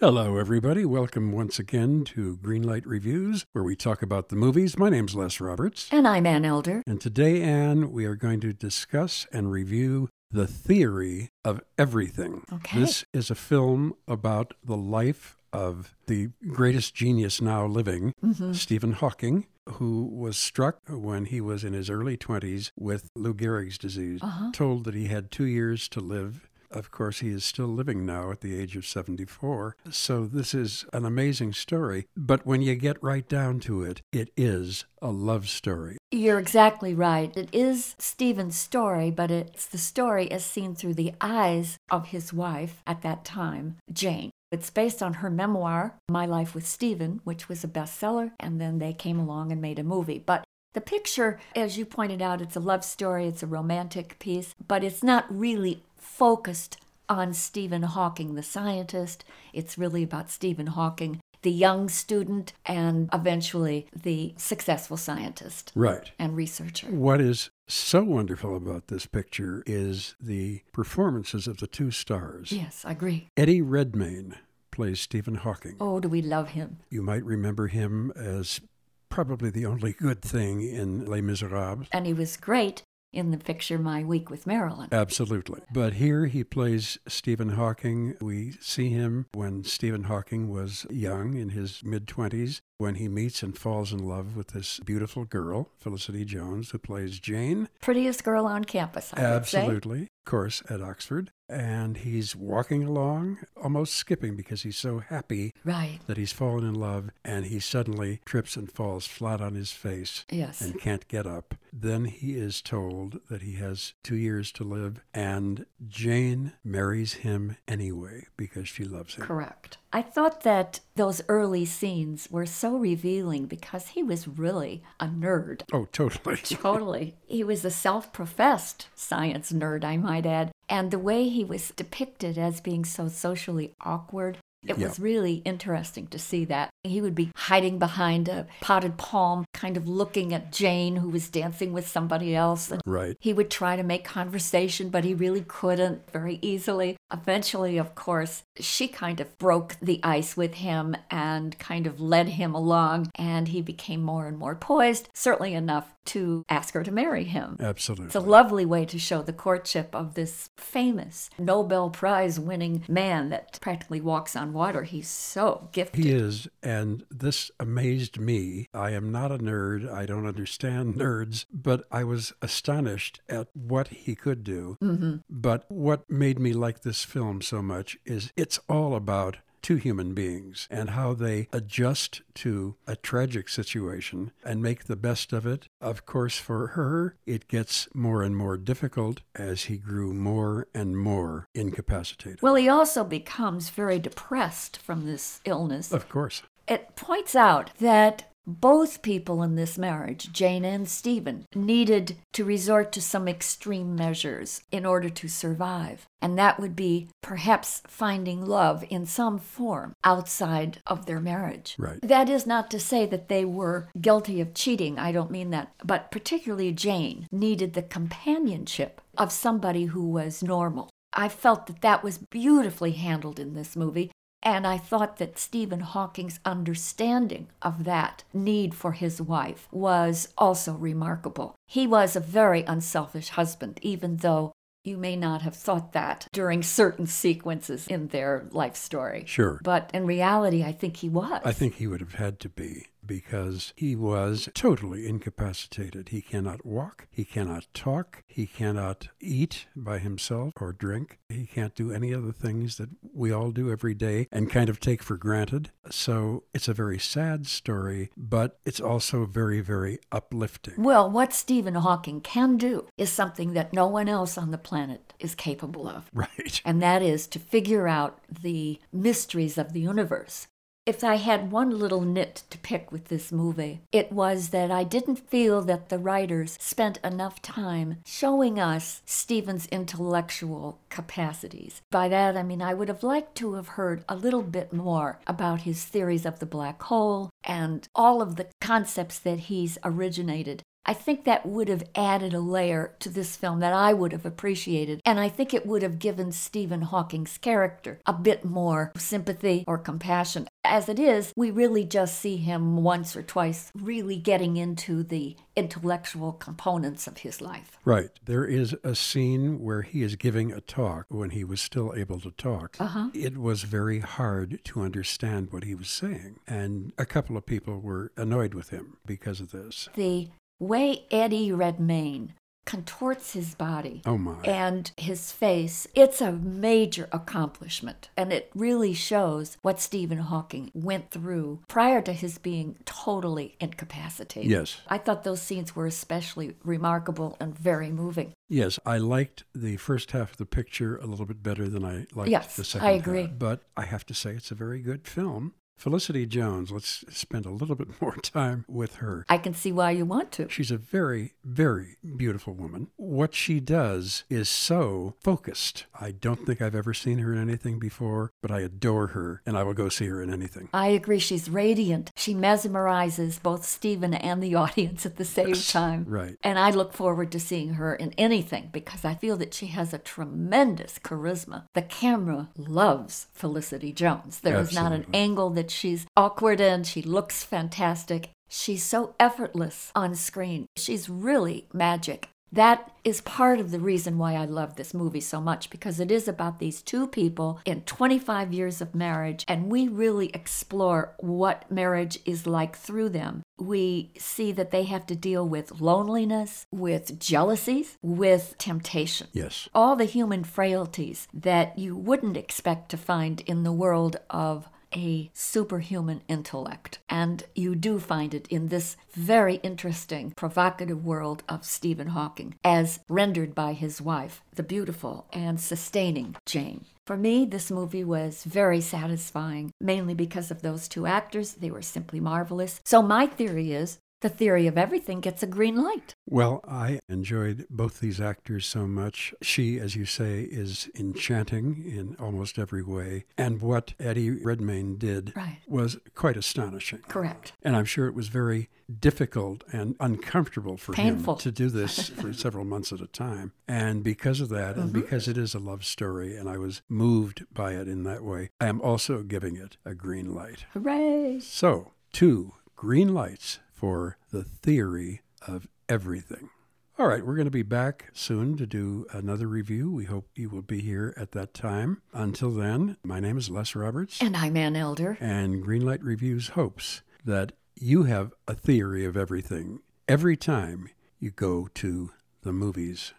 Hello, everybody. Welcome once again to Greenlight Reviews, where we talk about the movies. My name's Les Roberts. And I'm Ann Elder. And today, Ann, we are going to discuss and review The Theory of Everything. Okay. This is a film about the life of the greatest genius now living, Mm-hmm. Stephen Hawking, who was struck when he was in his early 20s with Lou Gehrig's disease, Uh-huh. told that he had two years to live. Of course, he is still living now at the age of 74. So, this is an amazing story. But when you get right down to it, it is a love story. You're exactly right. It is Stephen's story, but it's the story as seen through the eyes of his wife at that time, Jane. It's based on her memoir, My Life with Stephen, which was a bestseller, and then they came along and made a movie. But the picture, as you pointed out, it's a love story, it's a romantic piece, but it's not really focused on Stephen Hawking, the scientist. It's really about Stephen Hawking, the young student, and eventually the successful scientist Right. and researcher. What is so wonderful about this picture is the performances of the two stars. Yes, I agree. Eddie Redmayne plays Stephen Hawking. Oh, do we love him? You might remember him as probably the only good thing in Les Miserables. And he was great in the picture My Week with Marilyn. Absolutely. But here he plays Stephen Hawking. We see him when Stephen Hawking was young, in his mid 20s, when he meets and falls in love with this beautiful girl, Felicity Jones, who plays Jane. Prettiest girl on campus, I. Absolutely. Of course, at Oxford. And he's walking along, almost skipping because he's so happy Right. that he's fallen in love and he suddenly trips and falls flat on his face Yes. and can't get up. Then he is told that he has two years to live, and Jane marries him anyway because she loves him. Correct. I thought that those early scenes were so revealing because he was really a nerd. Oh, totally. Totally. He was a self professed science nerd, I might add. And the way he was depicted as being so socially awkward, it Yeah. was really interesting to see that. He would be hiding behind a potted palm, kind of looking at Jane, who was dancing with somebody else. And Right. he would try to make conversation, but he really couldn't very easily. Eventually, of course, she kind of broke the ice with him and kind of led him along, and he became more and more poised, certainly enough to ask her to marry him. Absolutely. It's a lovely way to show the courtship of this famous Nobel Prize winning man that practically walks on water. He's so gifted. He is, and this amazed me. I am not a nerd. I don't understand nerds, but I was astonished at what he could do. Mm-hmm. But what made me like this film so much is it's all about two human beings and how they adjust to a tragic situation and make the best of it. Of course, for her, it gets more and more difficult as he grew more and more incapacitated. Well, he also becomes very depressed from this illness. Of course. It points out that both people in this marriage, Jane and Stephen, needed to resort to some extreme measures in order to survive. And that would be perhaps finding love in some form outside of their marriage. Right. That is not to say that they were guilty of cheating. I don't mean that. But particularly Jane needed the companionship of somebody who was normal. I felt that that was beautifully handled in this movie. And I thought that Stephen Hawking's understanding of that need for his wife was also remarkable. He was a very unselfish husband, even though you may not have thought that during certain sequences in their life story. Sure. But in reality, I think he was. I think he would have had to be because he was totally incapacitated. He cannot walk, he cannot talk, he cannot eat by himself or drink. He can't do any of the things that we all do every day and kind of take for granted. So it's a very sad story, but it's also very, very uplifting. Well, what Stephen Hawking can do is something that no one else on the planet is capable of. Right. and that is to figure out the mysteries of the universe. If I had one little nit to pick with this movie, it was that I didn't feel that the writers spent enough time showing us Stephen's intellectual capacities. By that, I mean, I would have liked to have heard a little bit more about his theories of the black hole and all of the concepts that he's originated I think that would have added a layer to this film that I would have appreciated. And I think it would have given Stephen Hawking's character a bit more sympathy or compassion. As it is, we really just see him once or twice really getting into the intellectual components of his life. Right. There is a scene where he is giving a talk when he was still able to talk. Uh-huh. It was very hard to understand what he was saying. And a couple of people were annoyed with him because of this. The way Eddie Redmayne contorts his body Oh my. and his face, it's a major accomplishment. And it really shows what Stephen Hawking went through prior to his being totally incapacitated. Yes. I thought those scenes were especially remarkable and very moving. Yes, I liked the first half of the picture a little bit better than I liked Yes, the I agree. half. But I have to say it's a very good film. Felicity Jones, let's spend a little bit more time with her. I can see why you want to. She's a very, very beautiful woman. What she does is so focused. I don't think I've ever seen her in anything before, but I adore her and I will go see her in anything. I agree. She's radiant. She mesmerizes both Stephen and the audience at the same time. Right. And I look forward to seeing her in anything because I feel that she has a tremendous charisma. The camera loves Felicity Jones. Absolutely. There is not an angle that she's awkward in. She looks fantastic. She's so effortless on screen. She's really magic. That is part of the reason why I love this movie so much because it is about these two people in 25 years of marriage, and we really explore what marriage is like through them. We see that they have to deal with loneliness, with jealousies, with temptation Yes. all the human frailties that you wouldn't expect to find in the world of a superhuman intellect. And you do find it in this very interesting, provocative world of Stephen Hawking, as rendered by his wife, the beautiful and sustaining Jane. For me, this movie was very satisfying, mainly because of those two actors. They were simply marvelous. So, my theory is the theory of everything gets a green light. Well, I enjoyed both these actors so much. She, as you say, is enchanting in almost every way. And what Eddie Redmayne did Right. was quite astonishing. Correct. And I'm sure it was very difficult and uncomfortable for Painful. him to do this for several months at a time. And because of that, and Mm-hmm. because it is a love story, and I was moved by it in that way, I am also giving it a green light. Hooray! So, two green lights for the theory of everything. All right, we're going to be back soon to do another review. We hope you will be here at that time. Until then, my name is Les Roberts, And I'm Ann Elder. and Greenlight Reviews hopes that you have a theory of everything every time you go to the movies.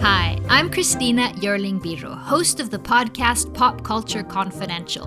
Hi, I'm Christina Yerling Biro, host of the podcast Pop Culture Confidential.